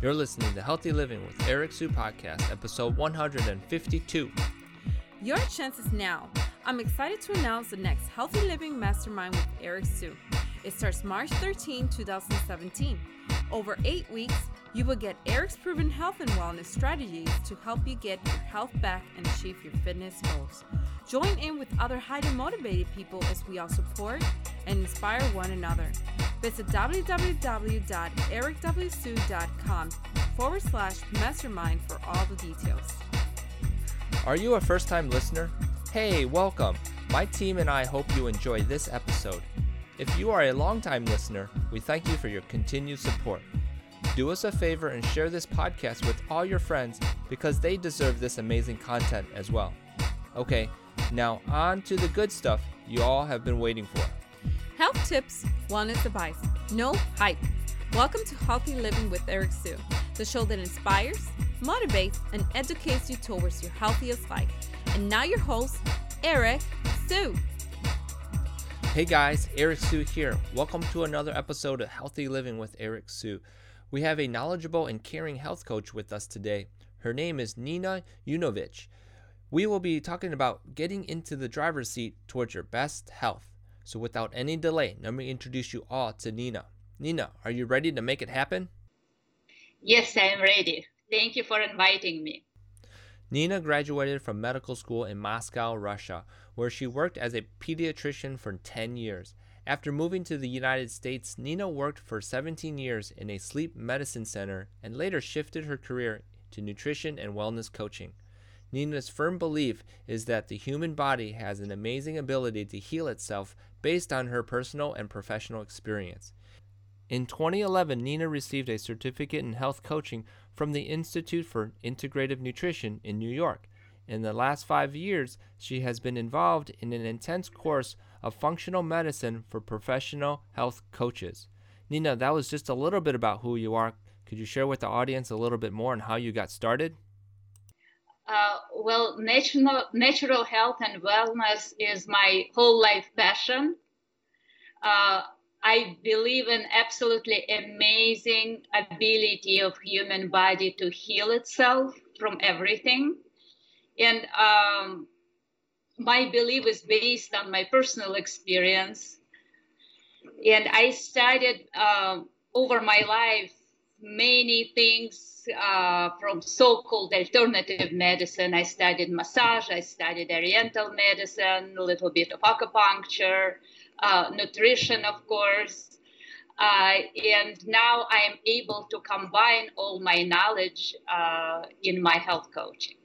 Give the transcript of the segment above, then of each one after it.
You're listening to Healthy Living with Eric Sue Podcast, episode 152. Your chance is now. I'm excited to announce the next Healthy Living Mastermind with Eric Sue. It starts March 13, 2017. Over eight weeks, you will get Eric's proven health and wellness strategies to help you get your health back and achieve your fitness goals. Join in with other highly motivated people as we all support and inspire one another. Visit www.ericwsue.com forward slash mastermind for all the details. Are you a first time listener? Hey, welcome. My team and I hope you enjoy this episode. If you are a long-time listener, we thank you for your continued support. Do us a favor and share this podcast with all your friends because they deserve this amazing content as well. Okay, now on to the good stuff you all have been waiting for. Health tips, wellness advice, no hype. Welcome to Healthy Living with Eric Sue, the show that inspires, motivates, and educates you towards your healthiest life. And now your host, Eric Sue. Hey guys, Eric Sue here. Welcome to another episode of Healthy Living with Eric Sue. We have a knowledgeable and caring health coach with us today. Her name is Nina Yunovich. We will be talking about getting into the driver's seat towards your best health. So, without any delay, let me introduce you all to Nina. Nina, are you ready to make it happen? Yes, I am ready. Thank you for inviting me. Nina graduated from medical school in Moscow, Russia, where she worked as a pediatrician for 10 years. After moving to the United States, Nina worked for 17 years in a sleep medicine center and later shifted her career to nutrition and wellness coaching. Nina's firm belief is that the human body has an amazing ability to heal itself based on her personal and professional experience. In 2011, Nina received a certificate in health coaching from the Institute for Integrative Nutrition in New York. In the last five years, she has been involved in an intense course of functional medicine for professional health coaches. Nina, that was just a little bit about who you are. Could you share with the audience a little bit more on how you got started? Uh, well, natural, natural health and wellness is my whole life passion. Uh, I believe in absolutely amazing ability of human body to heal itself from everything. And um, my belief is based on my personal experience. And I studied uh, over my life many things uh, from so-called alternative medicine. I studied massage, I studied oriental medicine, a little bit of acupuncture, uh, nutrition, of course. Uh, and now I am able to combine all my knowledge uh, in my health coaching.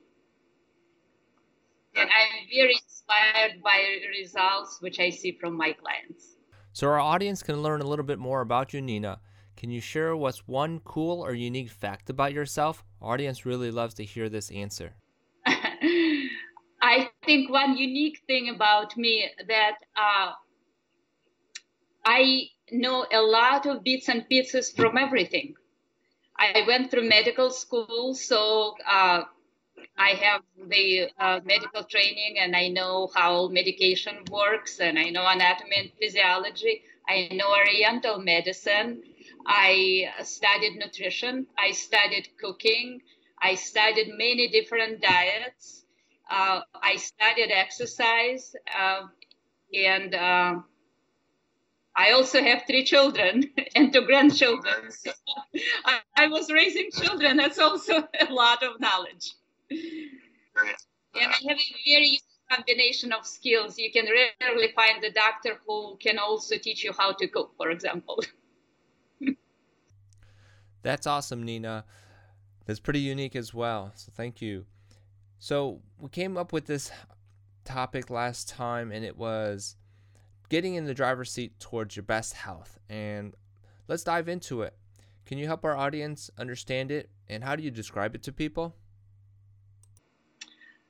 And I'm very inspired by results which I see from my clients. So, our audience can learn a little bit more about you, Nina. Can you share what's one cool or unique fact about yourself? Our audience really loves to hear this answer. I think one unique thing about me that uh, I know a lot of bits and pieces from everything. I went through medical school, so uh, I have the uh, medical training and I know how medication works and I know anatomy and physiology. I know oriental medicine. I studied nutrition. I studied cooking. I studied many different diets. Uh, I studied exercise. Uh, and uh, I also have three children and two grandchildren. So I, I was raising children. That's also a lot of knowledge. And I have a very combination of skills. You can rarely find a doctor who can also teach you how to cook, for example. That's awesome, Nina. That's pretty unique as well. So thank you. So we came up with this topic last time, and it was getting in the driver's seat towards your best health. And let's dive into it. Can you help our audience understand it, and how do you describe it to people?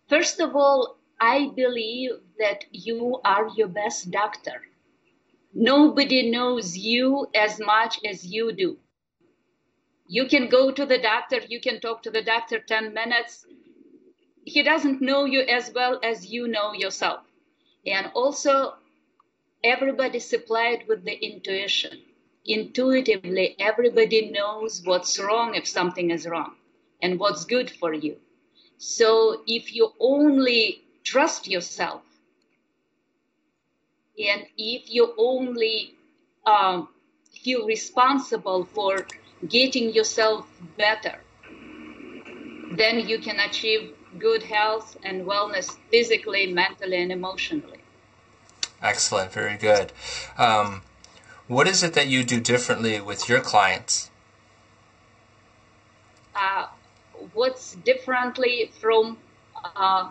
First of all, I believe that you are your best doctor. Nobody knows you as much as you do. You can go to the doctor, you can talk to the doctor 10 minutes. He doesn't know you as well as you know yourself. And also, everybody supplied with the intuition. intuitively everybody knows what's wrong if something is wrong and what's good for you. So if you only trust yourself and if you only um, feel responsible for getting yourself better, then you can achieve good health and wellness physically, mentally, and emotionally. Excellent, very good. Um, what is it that you do differently with your clients? Uh, what's differently from uh,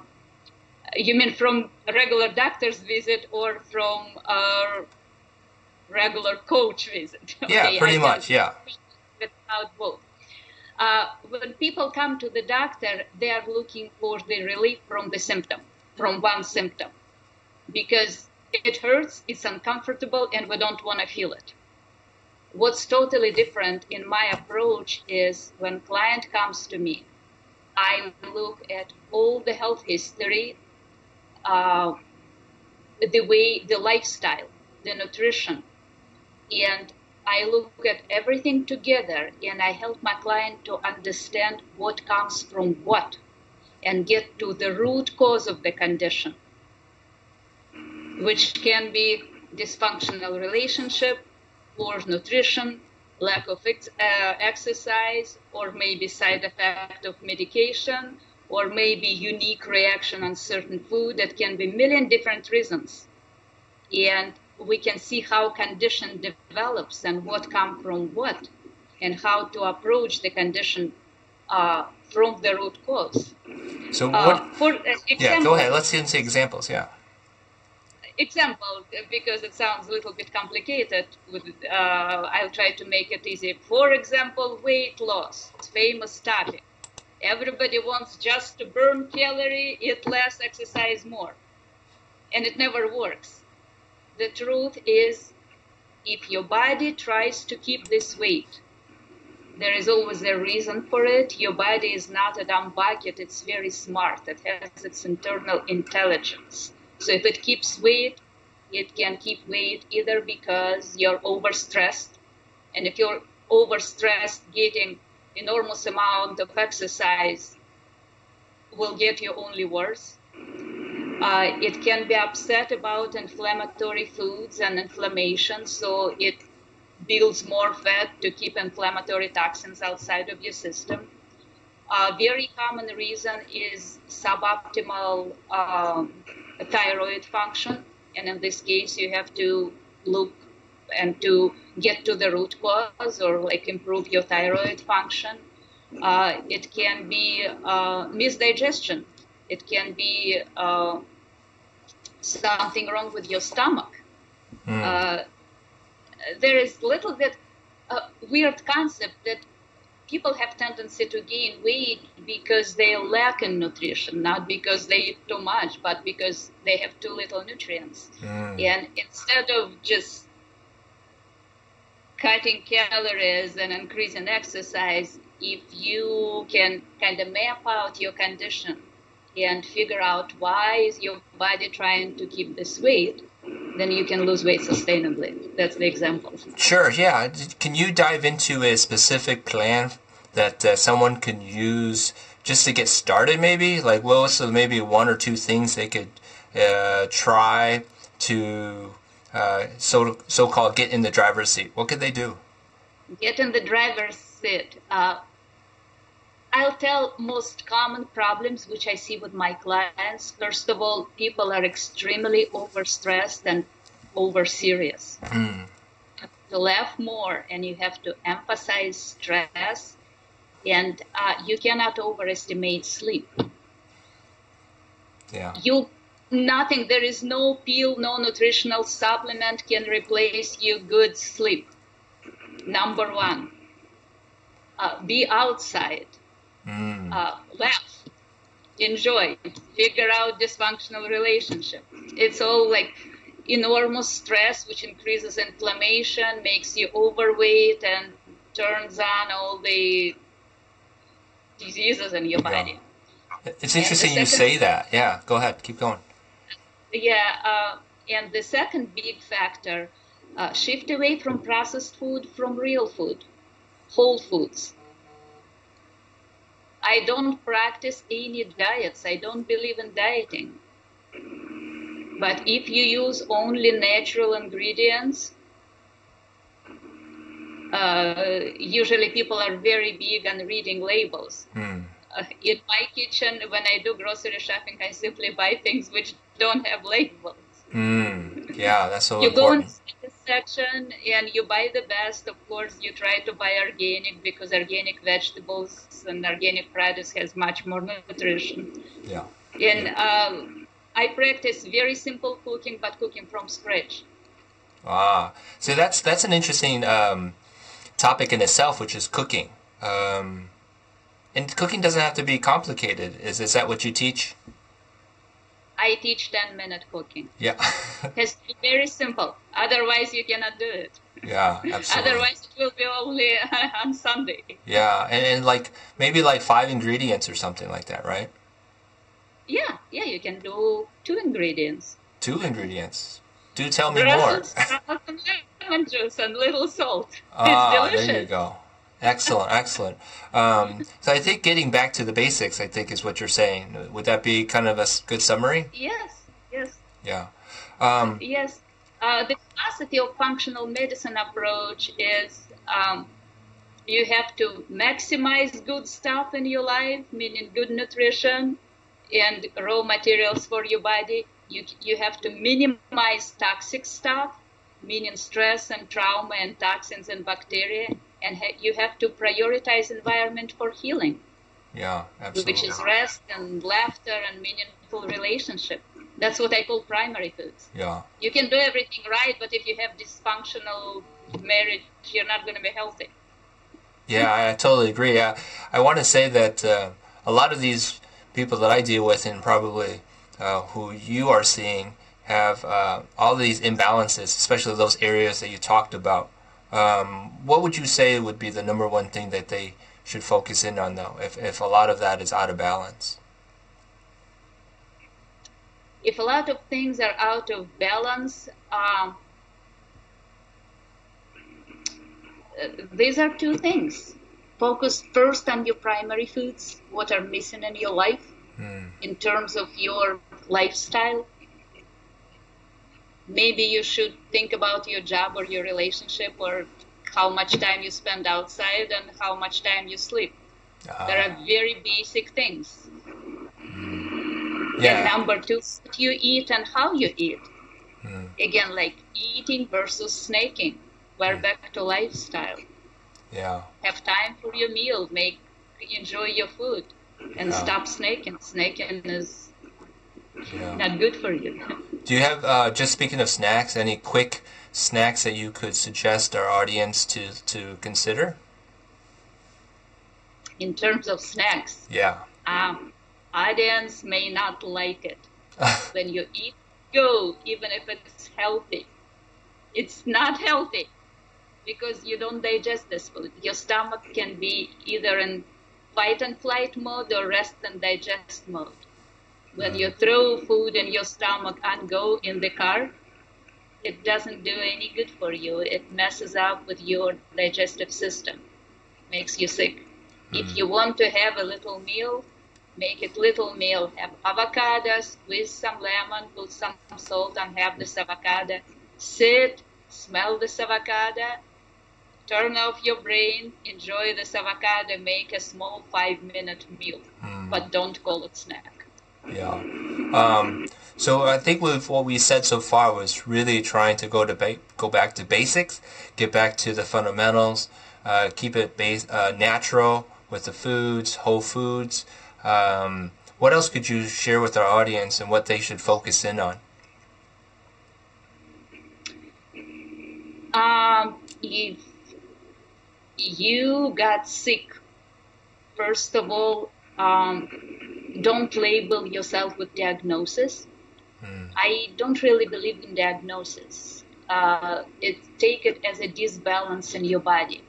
you mean from a regular doctor's visit or from a regular coach visit? Yeah, okay, pretty much. Yeah. Without both. Uh, when people come to the doctor, they are looking for the relief from the symptom, from one symptom, because it hurts, it's uncomfortable, and we don't want to feel it. What's totally different in my approach is when client comes to me, I look at all the health history, uh, the way, the lifestyle, the nutrition, and I look at everything together and I help my client to understand what comes from what and get to the root cause of the condition, which can be dysfunctional relationship, poor nutrition, lack of ex- uh, exercise, or maybe side effect of medication, or maybe unique reaction on certain food that can be million different reasons. And we can see how condition develops and what come from what, and how to approach the condition uh, from the root cause. So uh, what? Uh, for example, yeah, go ahead. Let's see some examples. Yeah. Example, because it sounds a little bit complicated. With, uh, I'll try to make it easy. For example, weight loss, it's famous topic. Everybody wants just to burn calorie, eat less, exercise more, and it never works the truth is, if your body tries to keep this weight, there is always a reason for it. Your body is not a dumb bucket, it's very smart. It has its internal intelligence. So if it keeps weight, it can keep weight either because you're overstressed, and if you're overstressed, getting enormous amount of exercise will get you only worse. Uh, it can be upset about inflammatory foods and inflammation, so it builds more fat to keep inflammatory toxins outside of your system. A very common reason is suboptimal um, thyroid function, and in this case, you have to look and to get to the root cause or like improve your thyroid function. Uh, it can be uh, misdigestion. It can be uh, something wrong with your stomach. Mm. Uh, there is little bit uh, weird concept that people have tendency to gain weight because they lack in nutrition, not because they eat too much, but because they have too little nutrients. Mm. And instead of just cutting calories and increasing exercise, if you can kind of map out your condition and figure out why is your body trying to keep this weight then you can lose weight sustainably. That's the example. Sure yeah. Can you dive into a specific plan that uh, someone can use just to get started maybe? Like well so maybe one or two things they could uh, try to uh, so so-called get in the driver's seat. What could they do? Get in the driver's seat. Uh, I'll tell most common problems which I see with my clients. First of all, people are extremely overstressed and over serious. Mm. To laugh more, and you have to emphasize stress, and uh, you cannot overestimate sleep. Yeah. You nothing. There is no pill, no nutritional supplement can replace you good sleep. Number one. Uh, be outside mm. uh, laugh, enjoy, figure out dysfunctional relationship. It's all like enormous stress, which increases inflammation, makes you overweight, and turns on all the diseases in your body. It's interesting you say that. Yeah, go ahead, keep going. Yeah, uh, and the second big factor Uh, shift away from processed food, from real food, whole foods. I don't practice any diets. I don't believe in dieting. But if you use only natural ingredients, uh, usually people are very big on reading labels. Mm. Uh, in my kitchen, when I do grocery shopping, I simply buy things which don't have labels. Mm. Yeah, that's so you important. go section and you buy the best. Of course, you try to buy organic because organic vegetables and organic produce has much more nutrition. Yeah. And um, I practice very simple cooking, but cooking from scratch. Ah, so that's that's an interesting um, topic in itself, which is cooking. Um, and cooking doesn't have to be complicated. Is is that what you teach? I teach 10 minute cooking. Yeah. It has to be very simple. Otherwise, you cannot do it. yeah, absolutely. Otherwise, it will be only on Sunday. Yeah, and, and like maybe like five ingredients or something like that, right? Yeah, yeah, you can do two ingredients. Two ingredients. Do tell me more. Brussels and lemon juice and little salt. Ah, it's delicious. there you go. Excellent, excellent. Um, so I think getting back to the basics, I think, is what you're saying. Would that be kind of a good summary? Yes, yes, Yeah. Um, yes. Uh, the philosophy of functional medicine approach is um, you have to maximize good stuff in your life, meaning good nutrition and raw materials for your body. You, you have to minimize toxic stuff, meaning stress and trauma and toxins and bacteria. And ha- you have to prioritize environment for healing. yeah, absolutely. which is rest and laughter and meaningful relationship. That's what I call primary foods. Yeah. You can do everything right, but if you have dysfunctional marriage, you're not going to be healthy. Yeah, I, totally agree. I, I want to say that uh, a lot of these people that I deal with, and probably uh, who you are seeing, have uh, all these imbalances, especially those areas that you talked about. Um, what would you say would be the number one thing that they should focus in on, though, if, if a lot of that is out of balance? If a lot of things are out of balance, um, uh, these are two things. Focus first on your primary foods, what are missing in your life Hmm. in terms of your lifestyle. Maybe you should think about your job or your relationship or how much time you spend outside and how much time you sleep. Ah, There are very basic things. And yeah. number two, what you eat and how you eat. Hmm. Again, like eating versus snaking. We're back to lifestyle. Yeah. Have time for your meal. Make enjoy your food, and Yeah. stop snaking. Snaking is Yeah. not good for you. Do you have, uh, just speaking of snacks, any quick snacks that you could suggest our audience to, to consider? In terms of snacks, Yeah. um, audience may not like it. when you eat go, even if it's healthy. It's not healthy because you don't digest this food. Your stomach can be either in fight and flight mode or rest and digest mode. When you throw food in your stomach and go in the car, it doesn't do any good for you. It messes up with your digestive system, makes you sick. Hmm. If you want to have a little meal, make it little meal. Have avocados with some lemon, put some salt and have this avocado. Sit, smell this avocado, turn off your brain, enjoy this avocado, make a small five minute meal. Hmm. But don't call it snack. Yeah. Um, so I think with what we said so far was really trying to go to ba- go back to basics, get back to the fundamentals, uh, keep it base uh, natural with the foods, whole foods. Um, what else could you share with our audience and what they should focus in on? Um, if you got sick, first of all, um, don't label yourself with diagnosis. I don't really believe in diagnosis. Uh, it take it as a disbalance in your body.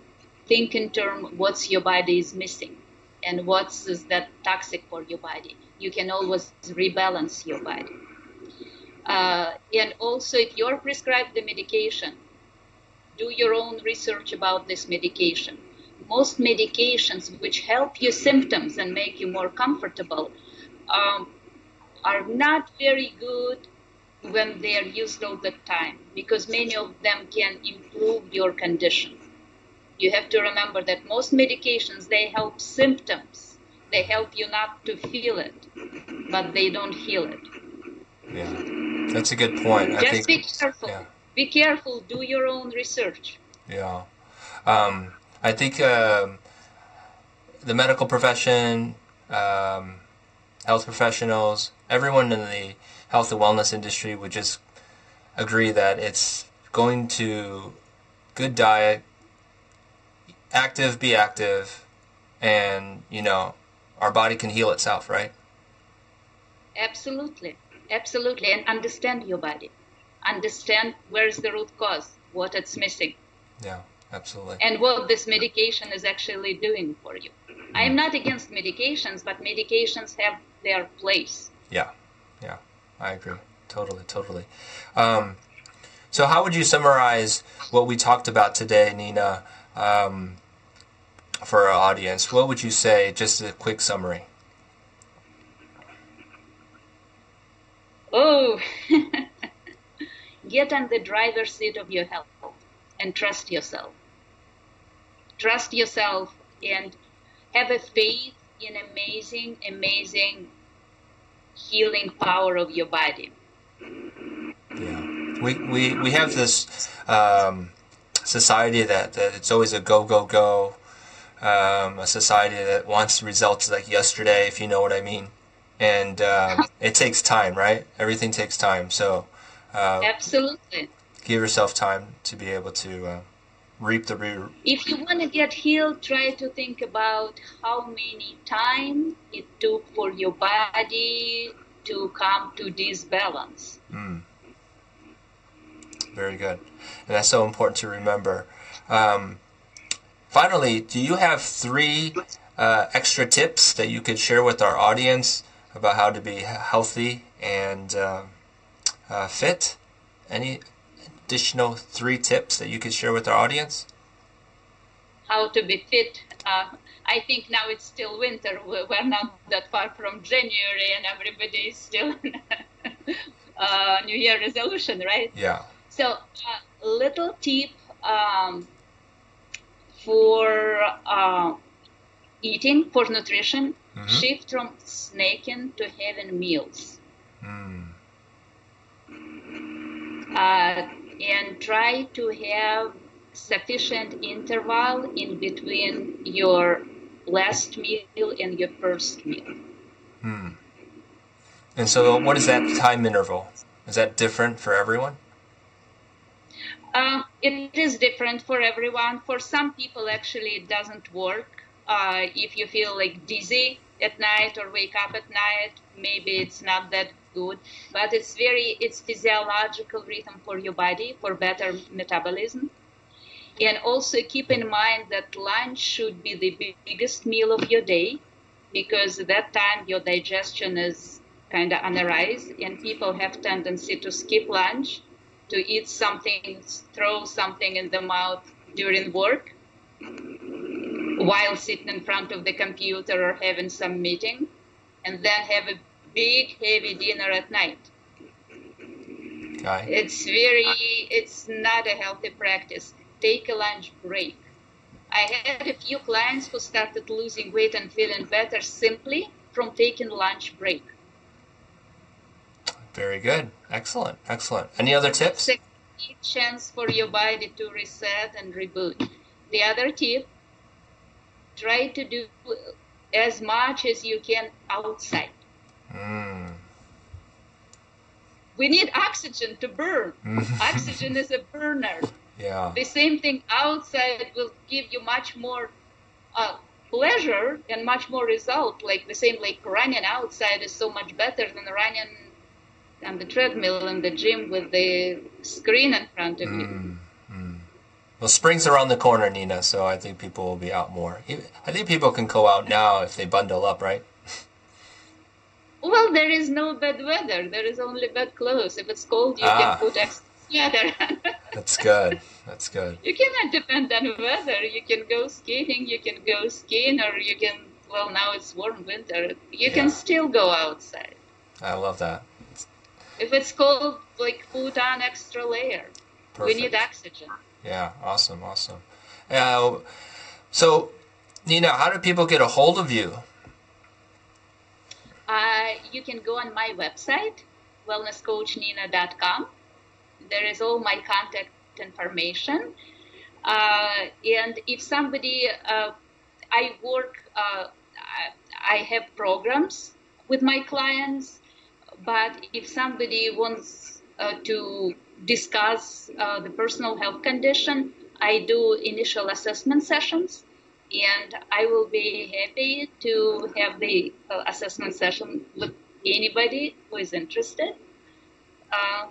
Think in term what's your body is missing, and what's is that toxic for your body. You can always rebalance your body. Uh, and also, if you're prescribed the medication, do your own research about this medication. Most medications which help your symptoms and make you more comfortable um, are not very good when they are used all the time because many of them can improve your condition. You have to remember that most medications they help symptoms. They help you not to feel it, but they don't heal it. Yeah, that's a good point. Just I think, be careful. yeah. Be careful. Do your own research. Yeah. Um, I think um, the medical profession, um, health professionals, everyone in the health and wellness industry would just agree that it's going to good diet, active, be active, and, you know, our body can heal itself, right? Absolutely. Absolutely. And understand your body. Understand where is the root cause, what it's missing, Yeah, absolutely. and what this medication is actually doing for you. I am not against medications, but medications have their place. Yeah, yeah, I agree. Totally, totally. Um, so, how would you summarize what we talked about today, Nina, um, for our audience? What would you say? Just a quick summary. Oh, get on the driver's seat of your health and trust yourself. Trust yourself and have a faith in amazing, amazing healing power of your body. Yeah, we we, we have this um, society that, that it's always a go go go. Um, a society that wants results like yesterday, if you know what I mean. And um, it takes time, right? Everything takes time. So uh, Absolutely. give yourself time to be able to uh, reap the re- If you want to get healed, try to think about how many time it took for your body to come to this balance. Mm. Very good. And that's so important to remember. Um, finally, do you have three uh, extra tips that you could share with our audience about how to be healthy and uh, uh, fit? Any additional three tips that you could share with our audience? how to be fit. Uh, I think now it's still winter. We're not that far from January, and everybody is still uh, New Year resolution, right? Yeah. So, a little tip um, for uh, eating, for nutrition, Mhm. shift from snacking to having meals. Mm. uh, and try to have sufficient interval in between your last meal and your first meal. Hmm. And so, what is that time interval? Is that different for everyone? Uh, it is different for everyone. For some people, actually, it doesn't work. Uh, if you feel like dizzy at night or wake up at night, maybe it's not that good. But it's very, it's physiological rhythm for your body for better metabolism. And also keep in mind that lunch should be the biggest meal of your day because at that time your digestion is kind of on the rise and people have tendency to skip lunch to eat something, throw something in the mouth during work while sitting in front of the computer or having some meeting, and then have a big, heavy dinner at night. It's very, it's not a healthy practice. Take a lunch break. I had a few clients who started losing weight and feeling better simply from taking lunch break. Very good. Excellent. Excellent. Any other tips? It's a chance for your body to reset and reboot. The other tip, try to do as much as you can outside. Mm. We need oxygen to burn. Oxygen is a burner. yeah. The same thing outside will give you much more uh, pleasure and much more result. Like the same, like running outside is so much better than running on the treadmill in the gym with the screen in front of you. Mm, mm. Well, spring's around the corner, Nina, so I think people will be out more. I think people can go out now if they bundle up, right? Well, there is no bad weather. There is only bad clothes. If it's cold, you Ah. can put extra together. That's good. That's good. You cannot depend on weather. You can go skating, you can go skiing, or you can, well, now it's warm winter. You Yeah. can still go outside. I love that. If it's cold, like put on extra layer. Perfect. We need oxygen. Yeah, awesome, awesome. Uh, so, Nina, how do people get a hold of you? Uh, you can go on my website, wellnesscoachnina.com. There is all my contact information. Uh, and if somebody, uh, I work, uh, I have programs with my clients, but if somebody wants uh, to discuss uh, the personal health condition, I do initial assessment sessions and I will be happy to have the uh, assessment session with anybody who is interested. Uh,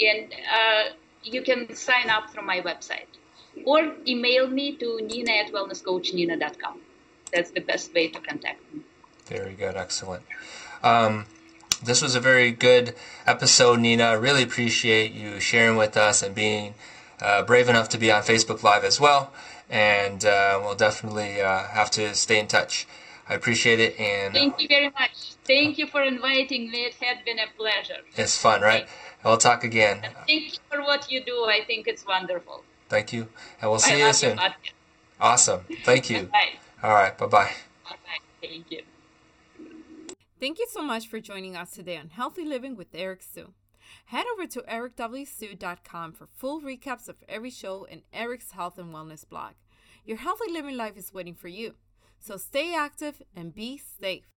and uh, you can sign up through my website or email me to nina at wellnesscoachnina.com. That's the best way to contact me. Very good, excellent. Um, this was a very good episode, Nina. I really appreciate you sharing with us and being uh, brave enough to be on Facebook Live as well. And uh, we'll definitely uh, have to stay in touch. I appreciate it, and Thank you very much. Thank you for inviting me. It had been a pleasure. it's fun, right? We'll talk again. And thank you for what you do. I think it's wonderful. Thank you, and we'll see you soon. podcast. Awesome. Thank you. Bye. All right. Bye bye. Bye. Thank you. Thank you so much for joining us today on Healthy Living with Eric Sue. Head over to ericwsue.com for full recaps of every show and Eric's health and wellness blog. Your healthy living life is waiting for you. So stay active and be safe.